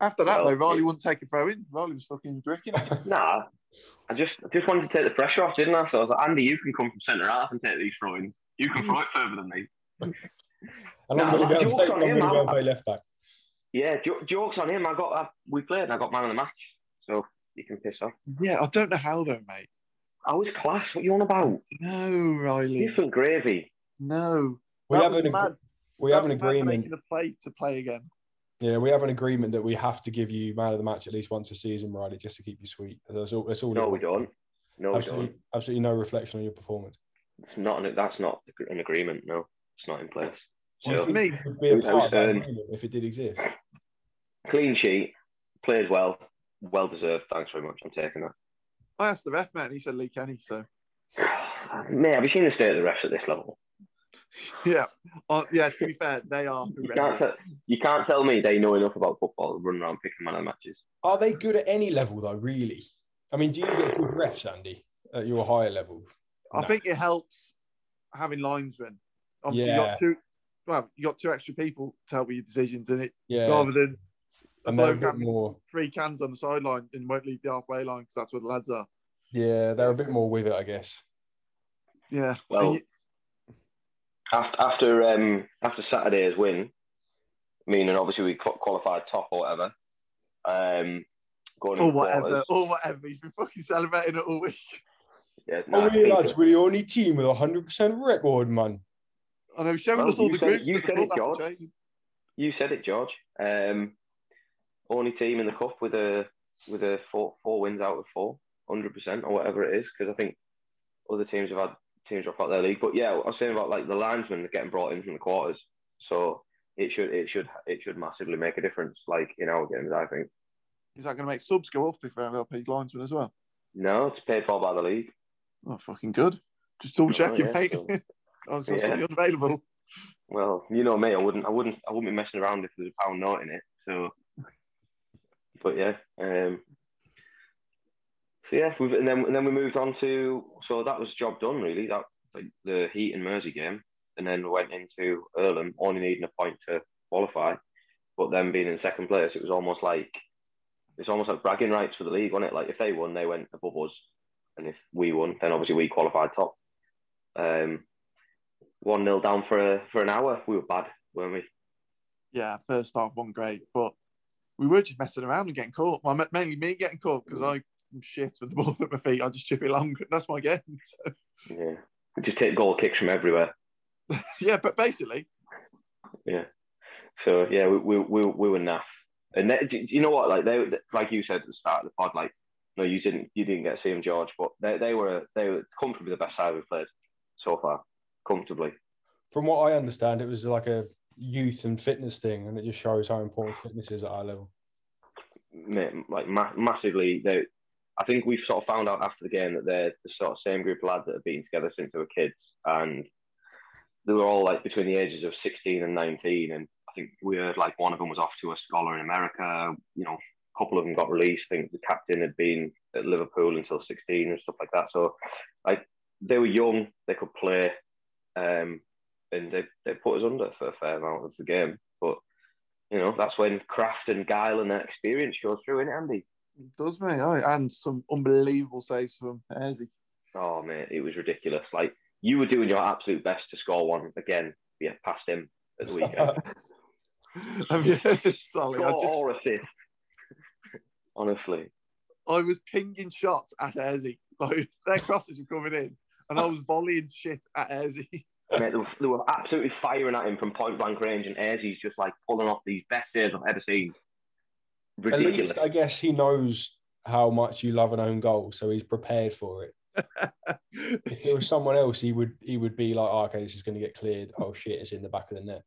After that, Well, though, Riley it- wouldn't take a throw in. Riley was fucking bricking it. Nah, I just I just wanted to take the pressure off, didn't I? So I was like, Andy, you can come from centre half and take these throw-ins. You can throw it further than me. And Nah, I'm going to go, and play- I'm gonna go and play left back. Yeah, jokes on him. I got I, we played and I got man of the match, so you can piss off. yeah, I don't know how, though, mate. I was class. What you on about? No, Riley. Different gravy. No. We That have an, mad. we That have an was mad for agreement. Making a play to play again. Yeah, we have an agreement that we have to give you man of the match at least once a season, Riley, just to keep you sweet. That's all. That's all. No, we don't. No, we Absolutely, don't. absolutely no reflection on your performance. It's not. An, that's not an agreement. No, it's not in place. Well, for me, It would be a Who's part of that if it did exist. clean sheet, played well, well deserved. Thanks very much. I'm taking that. I asked the ref, man, and he said Lee Kenny. So, Mate, have you seen the state of the refs at this level? yeah. Uh, yeah, to be fair, they are You can't, tell, you can't tell me they know enough about football to run around picking man of matches. Are they good at any level though? Really? I mean, do you get good refs, Andy, at your higher level? I No. think it helps having linesmen. Obviously, you Yeah. got two. Well, you got two extra people to help with your decisions in it, Yeah, rather than a and they're bloke having more. three cans on the sideline and won't leave the halfway line because that's where the lads are. Yeah, they're a bit more with it, I guess. Yeah. Well, you- After after um after Saturday's win, meaning obviously we qualified top or whatever. Um, going or whatever, quarters, or whatever. He's been fucking celebrating it all week. Yeah, nah, we keep lads, it. we're the only team with a hundred percent record, man. I know, showing Well, us all you the said- groups. you said it, George. You said it, George. Um, only team in the cup with a with a four four wins out of four, hundred percent or whatever it is. Because I think other teams have had teams drop out their league. But yeah, I was saying about like the linesmen getting brought in from the quarters. So it should it should it should massively make a difference. Like in our games, I think. Is that going to make subs go up if we have LP linesmen as well? No, it's paid for by the league. Oh, fucking good. Just double check Oh, yeah, mate. so- oh, Yeah. something unavailable. Well, you know me, I wouldn't, I wouldn't, I wouldn't be messing around if there's a pound note in it. So, but yeah, um, so yeah, we've, and then and then we moved on to so that was job done really. That like the Heaton Mersey game, and then we went into Irlam, only needing a point to qualify, but then being in second place, it was almost like it's almost like bragging rights for the league, wasn't it? Like if they won, they went above us, and if we won, then obviously we qualified top. Um, one 0 down for a, for an hour. We were bad, weren't we? Yeah, first half wasn't great, but we were just messing around and getting caught. Well, mainly me getting caught because I'm shit with the ball at my feet. I just chip it long. That's my game. So, Yeah. Just take goal kicks from everywhere. yeah, but basically, Yeah. So yeah, we we we, we were naff. And they, do you know what? Like they, like you said at the start of the pod, like no, you didn't, you didn't get to see them, George, but they, they were they were comfortably the best side we've played so far, comfortably. From what I understand, it was like a youth and fitness thing, and it just shows how important fitness is at our level. Like ma- massively, they. I think we've sort of found out after the game that they're the sort of same group of lads that have been together since they were kids, and they were all like between the ages of sixteen and nineteen. And I think we heard like one of them was off to a scholar in America. You know, a couple of them got released. I think the captain had been at Liverpool until sixteen and stuff like that. So, like they were young, they could play, um, and they they put us under for a fair amount of the game. But you know, that's when craft and guile and that experience shows through, isn't it, Andy? it does me. Oh, and some unbelievable saves from Ayresy. Oh man, it was ridiculous. Like you were doing your absolute best to score one again. Yeah, past him at the weekend. I mean, it's solid. I, just, or assist. Honestly, I was pinging shots at Ayresy. Like their crosses were coming in, and I was volleying shit at Ayresy. Mate, they, were, they were absolutely firing at him from point blank range, and Ayer's just like pulling off these best saves I've ever seen. At least, I guess he knows how much you love an own goal, so he's prepared for it. If it was someone else, he would he would be like, oh, "Okay, this is going to get cleared. Oh shit, it's in the back of the net."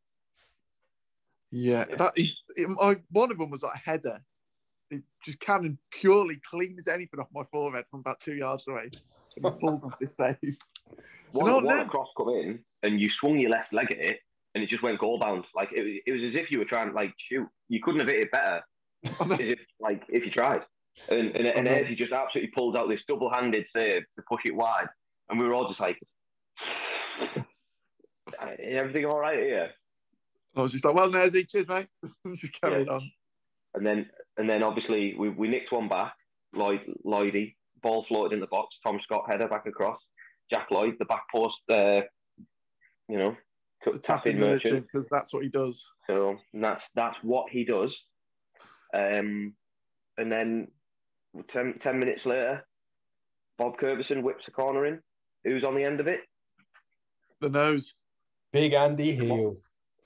Yeah, Yeah. that he, it- I, one of them was like a header. It just cannon purely cleans anything off my forehead from about two yards away. And he pulled off this save. One, No, one no. cross come in, and you swung your left leg at it, and it just went goal bound. Like it, was- it was as if you were trying to like shoot. You couldn't have hit it better, as if like if you tried. And and, and Okay. He just absolutely pulls out this double handed save to push it wide, and we were all just like, "Everything all right here?" I was just like, well, Nersey, cheers, mate. just carried on. And then and then obviously we, we nicked one back. Lloyd Lloydie ball floated in the box. Tom Scott header back across. Jack Lloyd the back post. Uh, you know, took The tap tapping merchant. merchant, because that's what he does. So that's that's what he does. Um, and then 10, 10 minutes later, Bob Curvison whips a corner in. Who's on the end of it? The nose. Big Andy Heel.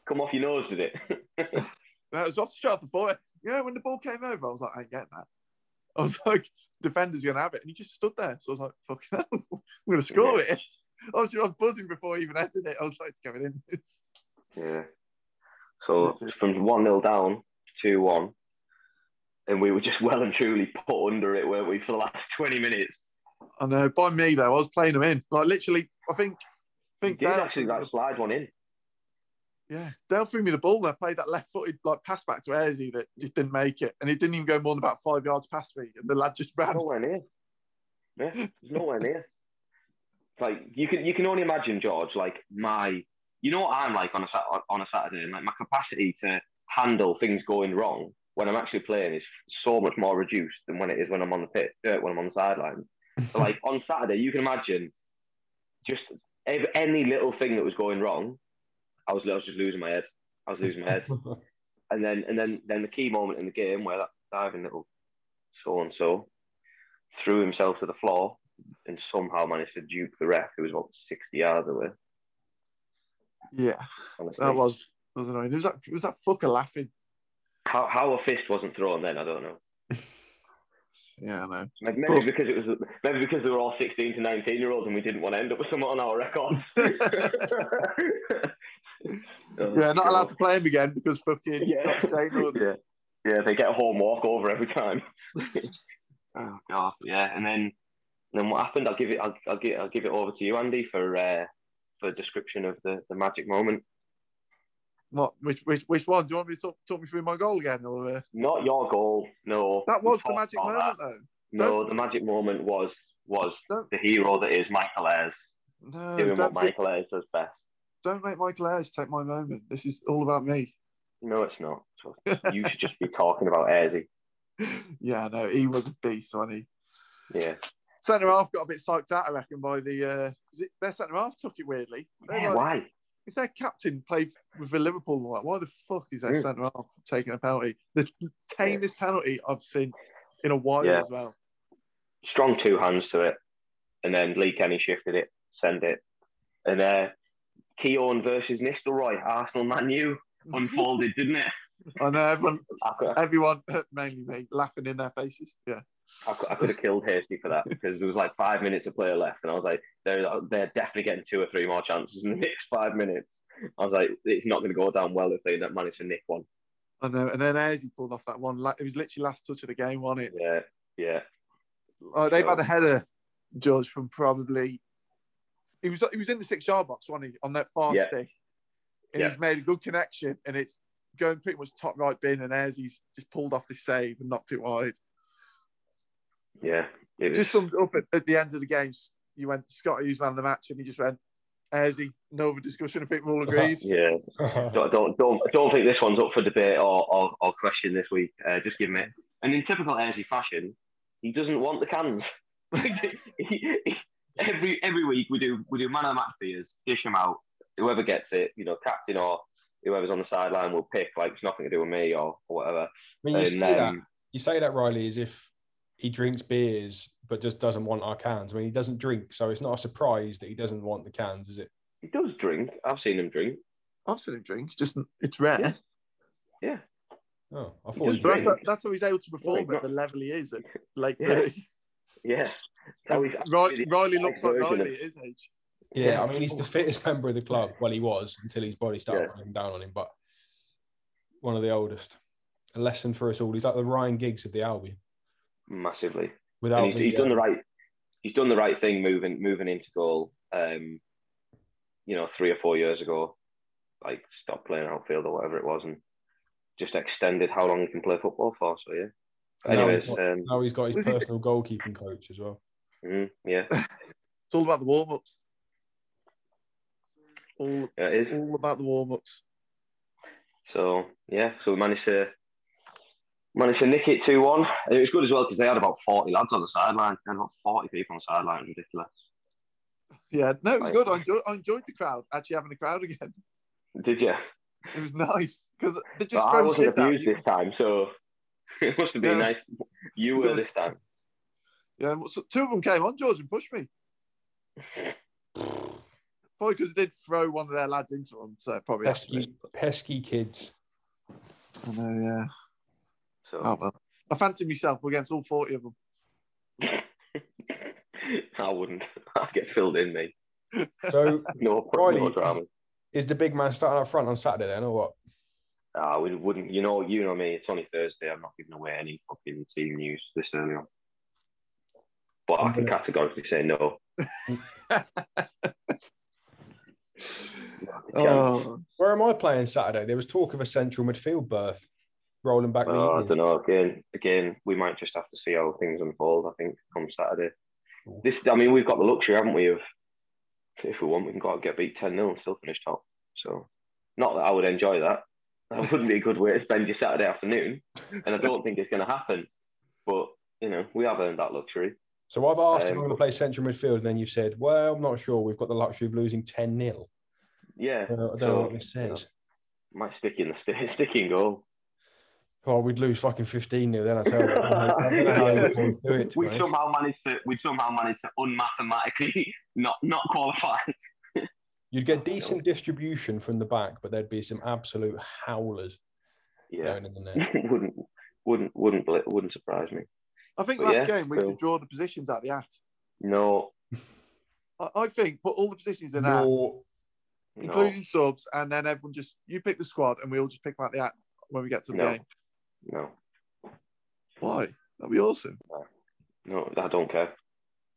Come off your nose, did it? That was off the shot before. You know, when the ball came over, I was like, I ain't getting that. I was like, defender's going to have it. And he just stood there. So I was like, fucking hell, I'm going to score it. I was, I was buzzing before he even entered it. I was like, it's going in. It's, yeah. So from 1 0 down, 2 1. And we were just well and truly put under it, weren't we, for the last 20 minutes? I know. By me, though, I was playing him in. Like, literally, I think. I think did Dale actually like, slide one in. Yeah, Dale threw me the ball I played that left footed like pass back to Ayresy that just didn't make it. And it didn't even go more than about five yards past me. And the lad just ran. Nowhere near. Yeah, there's nowhere near. Like you can you can only imagine, George. Like my, you know what I'm like on a Sat- on a Saturday, and like my capacity to handle things going wrong when I'm actually playing is so much more reduced than when it is when I'm on the pitch, uh, when I'm on the sidelines. So like on Saturday, you can imagine just any little thing that was going wrong. I was, I was just losing my head. I was losing my head and then and then then the key moment in the game where that diving little so and so threw himself to the floor and somehow managed to dupe the ref who was about 60 yards away. Yeah, Honestly. that was was annoying. Was that was that fucker laughing? how, how a fist wasn't thrown then, I don't know. Yeah, I know. Maybe, maybe because it was maybe because they were all 16 to 19 year olds and we didn't want to end up with someone on our record. Yeah, not allowed to play him again because fucking Yeah. got Shane Wood. yeah, yeah, they get a home walk over every time. oh god, yeah. And then, then what happened? I'll give it. I'll, I'll give. I'll give it over to you, Andy, for uh, for a description of the, the magic moment. What? Which which which one? Do you want me to talk, talk me through my goal again? Or uh, Not your goal. No, that was the magic moment, that. though. No, the magic moment was was Don't- the hero that is Michael Ayres No, doing what don't, Michael Ayres does best. don't make Michael Ayres take my moment. This is all about me. No, it's not. You should just be talking about Ayresy. yeah, no, he was a beast, wasn't he? Yeah. Centre half got a bit psyched out, I reckon, by the. Uh, it, their centre half took it weirdly. Yeah like- why? If their captain played with the Liverpool, like, why the fuck is their Mm. centre half taking a penalty? The tamest penalty I've seen in a while Yeah. as well. Strong two hands to it, and then Lee Kenny shifted it, send it, and uh, Keown versus Nistelrooy, Arsenal Man U unfolded, didn't it? I know everyone, I everyone, mainly me, laughing in their faces. Yeah. I could, I could have killed Hasty for that because there was like five minutes of player left, and I was like, they're they're definitely getting two or three more chances in the next five minutes. I was like, it's not going to go down well if they don't manage to nick one. I know. And then Ayresy pulled off that one. It was literally last touch of the game, wasn't it? Yeah, yeah, Oh, they've had So- a header, George, from probably. He was he was in the six yard box, wasn't he, on that far Yeah. stick, and Yeah. he's made a good connection, and it's going pretty much top right bin, and Ayresy's just pulled off the save and knocked it wide. Yeah. It was, Just summed up at, at the end of the game. You went Scott Hughes man of the match, and he just went Ayresy. No other discussion. I think we're all agreed. yeah. Don't, don't don't don't think this one's up for debate or or, or question this week. Uh, just give me. And in typical Ayresy fashion, he doesn't want the cans. He- he- every every week we do we do man of the match beers, dish them out. Whoever gets it, you know, captain or whoever's on the sideline will pick. Like it's nothing to do with me or, or whatever. I mean, you And, say that um, you say that Riley as if he drinks beers but just doesn't want our cans. I mean, he doesn't drink, so it's not a surprise that he doesn't want the cans, is it? He does drink. I've seen him drink. I've seen him drink. It's just it's rare. Yeah. Yeah. Oh, I thought does he that's, drink. that's how he's able to perform he's at not- the level he is at late Yeah. thirties. Yeah. So he's Riley, Riley looks like Riley of- at his age. Yeah, Yeah. I mean, he's the fittest member of the club. Well, he was until his body started Yeah. breaking down on him, but one of the oldest. A lesson for us all. He's like the Ryan Giggs of the Albion. Massively. Without he's, the, he's done uh, the right he's done the right thing moving moving into goal um you know three or four years ago like stopped playing outfield or whatever it was and just extended how long he can play football for so yeah And now anyways he's got- um Now he's got his personal goalkeeping coach as well. mhm, yeah It's all about the warm ups. All, yeah, it is all about the warm ups. so yeah so we managed to managed to nick it 2-1 it was good as well because they had about 40 lads on the sideline they had about 40 people on the sideline it was ridiculous Yeah, no, it was good. I enjoyed, I enjoyed the crowd. Actually, having a crowd again, did you it was nice because they but just I wasn't shit at abused you. this time so it must have been Yeah. nice you were this time Yeah, so two of them came on George and pushed me. Probably because they did throw one of their lads into them, so probably. Pesky, pesky kids. I know, yeah. So Oh well, I fancy myself against all forty of them. I wouldn't. I'd get filled in, mate. So No, Riley, no is- drama. is the big man starting up front on Saturday then, or what? Ah, we wouldn't. You know, you know me. It's only Thursday. I'm not giving away any fucking team news this early on. But I can categorically say no. Oh, Where am I playing Saturday? There was talk of a central midfield berth rolling back the Oh, I don't know. Again, again, we might just have to see how things unfold. I think come Saturday. This, I mean, we've got the luxury, haven't we? Of if we want, we can go out and get beat ten 0 and still finish top. So, not that I would enjoy that. That wouldn't be a good way to spend your Saturday afternoon, and I don't think it's going to happen. But you know, we have earned that luxury. So I've asked if Um, I'm going to play central midfield, and then you've said, "Well, I'm not sure. We've got the luxury of losing ten 0 Yeah, I don't know So, what this you know, says. might stick in the st- stick in goal. Oh, we'd lose fucking fifteen 0 Then I tell you, I don't know- I don't know how Yeah. you can do it. we somehow managed to we somehow managed to unmathematically not not qualify. You'd get decent distribution from the back, but there'd be some absolute howlers Yeah, going in the net. wouldn't wouldn't wouldn't wouldn't surprise me. I think But last yeah, game we so- should draw the positions at the at. No, I, I think put all the positions in at, More, no, including subs, and then everyone just you pick the squad, and we all just pick out the at when we get to the No. game. No, Why? That'd be awesome. no. I don't care.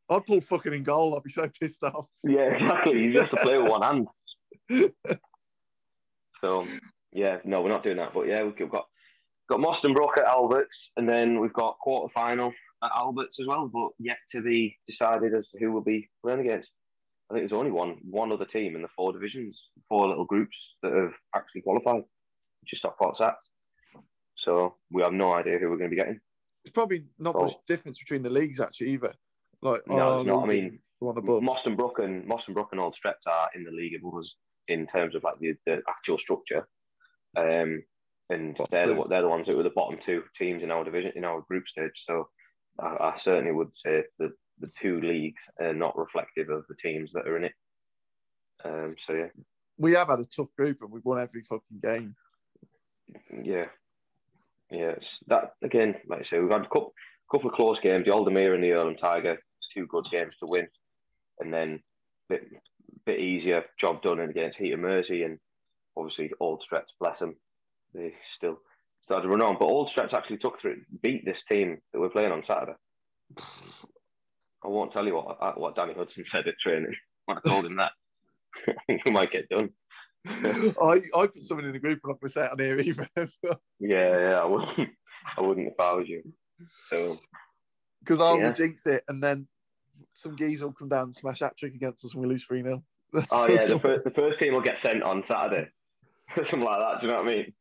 I'd pull fucking in goal. I'd be so pissed off. Yeah, exactly. You have to play with one hand. So yeah, no, we're not doing that. But yeah, we've got got Moston Brook at Alberts, and then we've got quarter final at Alberts as well. But yet to be decided as to who will be playing against. I think there's only one one other team in the four divisions, four little groups that have actually qualified, which is Stockport Sats. So we have no idea who we're going to be getting. It's probably not Oh. much difference between the leagues actually either. Like No, our it's not. I mean, and one above. Moston Brook and Moston Brook and Old Strept are in the league above us. in terms of like the, the actual structure. Um, and Bottom they're the, they're the ones that were the bottom two teams in our division in our group stage. So I, I certainly would say that the two leagues are not reflective of the teams that are in it. Um, so yeah, We have had a tough group and we've won every fucking game. yeah, yeah. It's that again, like I say, we've had a couple, couple of close games. The Aldermere and the Irlam Tiger, it's two good games to win, and then bit bit easier job done against Heaton Mersey and obviously Old Stretch. Bless them, they still started to run on. But Old Stretch actually took through beat this team that we're playing on Saturday. I won't tell you what what Danny Hudson said at training when I told him that. I we might get done. I, I put someone in the group and I'm not going to say it on here either. Yeah, yeah, I wouldn't. I wouldn't if I was you. So Because I'll Yeah. jinx it and then some geezer will come down and smash that trick against us and we lose 3 0. Oh yeah, the first the first team will get sent on Saturday, something like that. Do you know what I mean?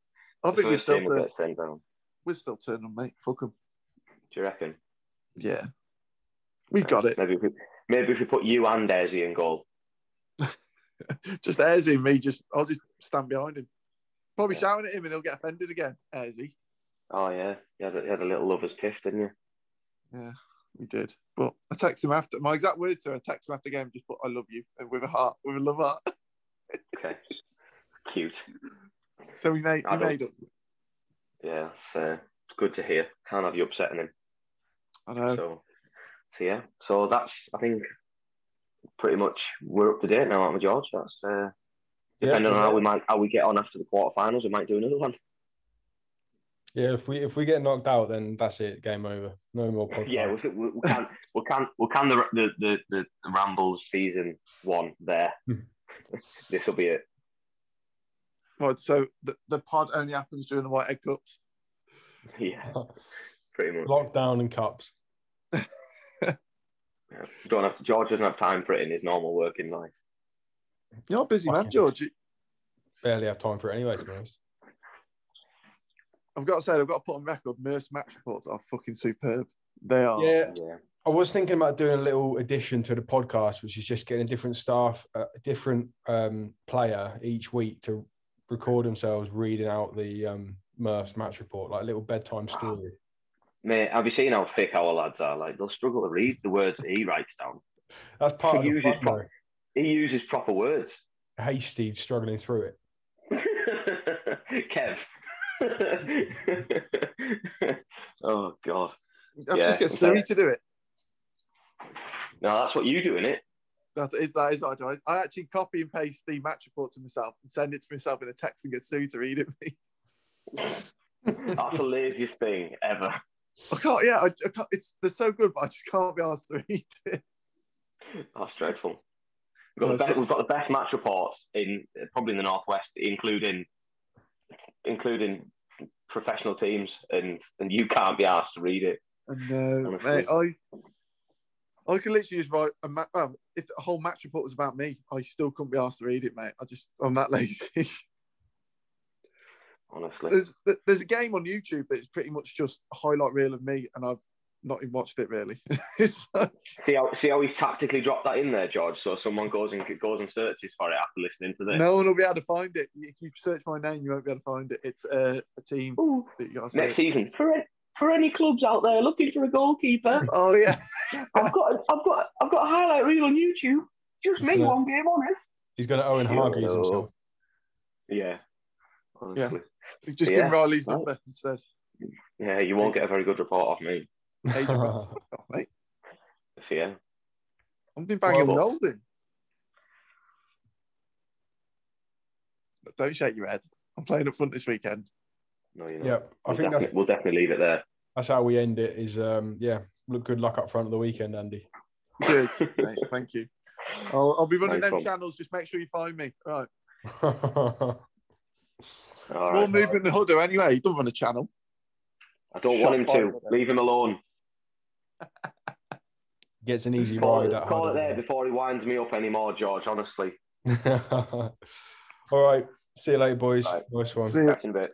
I think we're still, team will turn, get sent down. we're still turning them, mate. Fuck them. Do you reckon? Yeah. We got it. Maybe if we, maybe if we put you and Desi in goal. Just Ayresy, me, just I'll just stand behind him. Probably Yeah. shouting at him and he'll get offended again. Ayresy. Oh yeah, you had a, you had a little lovers tiff, didn't you? Yeah, we did. But I text him after my exact words to her, I text him after the game, just put I love you and with a heart, with a love heart. Okay, cute. So we made we made up. Yeah, it's, uh, it's good to hear. Can't have you upsetting him. I know. So, so yeah. So that's I think pretty much we're up to date now, aren't we, George? That's uh, Yeah, depending on how we might how we get on after the quarterfinals, we might do another one. Yeah, if we if we get knocked out, then that's it. Game over. No more podcast. Yeah, we, we, we can we can we can the the the, the, the Rambles season one there. Hmm. this will be it. Right, so the, the pod only happens during the White Egg Cups. Yeah, pretty much. Lockdown and cups. Yeah. Don't have to. George doesn't have time for it in his normal working life. You're a busy man, Fucking- George. Barely have time for it anyway, to be honest. I've got to say, I've got to put on record, Merce match reports are fucking superb. They are. Yeah, Yeah, I was thinking about doing a little addition to the podcast, which is just getting different staff, uh, a different um, player each week to record themselves reading out the um, Murph's match report, like a little bedtime story. Mate. Have you seen how thick our lads are? Like they'll struggle to read the words that he writes down. That's part of He the uses fun, pro- though. He uses proper words. Hey, Steve, struggling through it. Kev. oh God. I've Yeah, just get okay. Siri to do it. No, that's what you do, in it? That is that is what I do. I actually copy and paste the match report to myself and send it to myself in a text and get Sue to read it me. That's the laziest thing ever. I can't. Yeah, I, I can't, it's they're so good, but I just can't be asked to read it. That's dreadful. We've got, the best, we've got the best match reports in probably in the northwest, including including professional teams, and and you can't be asked to read it. And uh, mate, I I could literally just write a ma- well, if the whole match report was about me, I still couldn't be asked to read it, mate. I just I'm that lazy. Honestly, there's there's a game on YouTube that's pretty much just a highlight reel of me, and I've not even watched it really. it's like, see how see how he's tactically dropped that in there, George. So someone goes and goes and searches for it after listening to this. no one will be able to find it. If you search my name, you won't be able to find it. It's uh, a team Ooh, that you next season for a- for any clubs out there looking for a goalkeeper, Oh yeah, I've got a, I've got I've got a highlight reel on YouTube. Just me Yeah. one game honest. He's going to Owen Hargreaves himself. Yeah, honestly. Just Yeah. give Riley's Right. number instead. Yeah, you won't get a very good report off me. Adrian, fuck off, mate. So, yeah. I've been banging Well, with Olden. Don't shake your head. I'm playing up front this weekend. No, you're not. yeah, I We'll think definitely, that's, we'll definitely leave it there. that's how we end it. Is um, yeah, look good luck up front of the weekend, Andy. Cheers, mate. Thank you. I'll, I'll be running Nice them one. channels. Just make sure you find me. All right. All More right. movement than Huddo anyway. He doesn't run a channel. I don't Shot want him to. at Leave him alone. Gets an easy Call, ride. it, at call it there Huddle. before he winds me up anymore, George, honestly. All right. See you later, boys. Right. Nice one. See you in a bit.